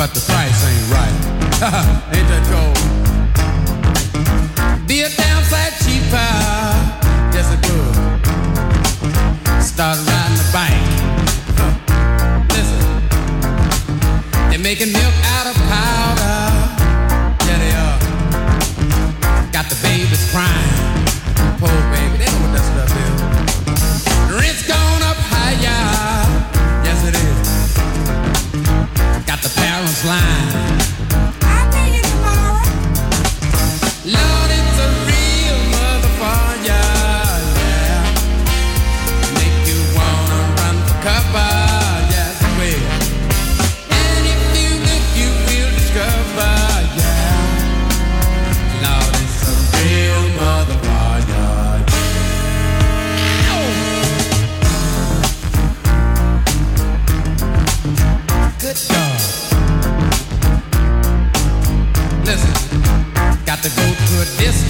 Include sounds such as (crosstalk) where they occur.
but the price ain't right. (laughs) ain't that cold? Be a damn sight cheaper, yes it would. Start riding the bike. Huh. Listen, they're making milk. Bringing questions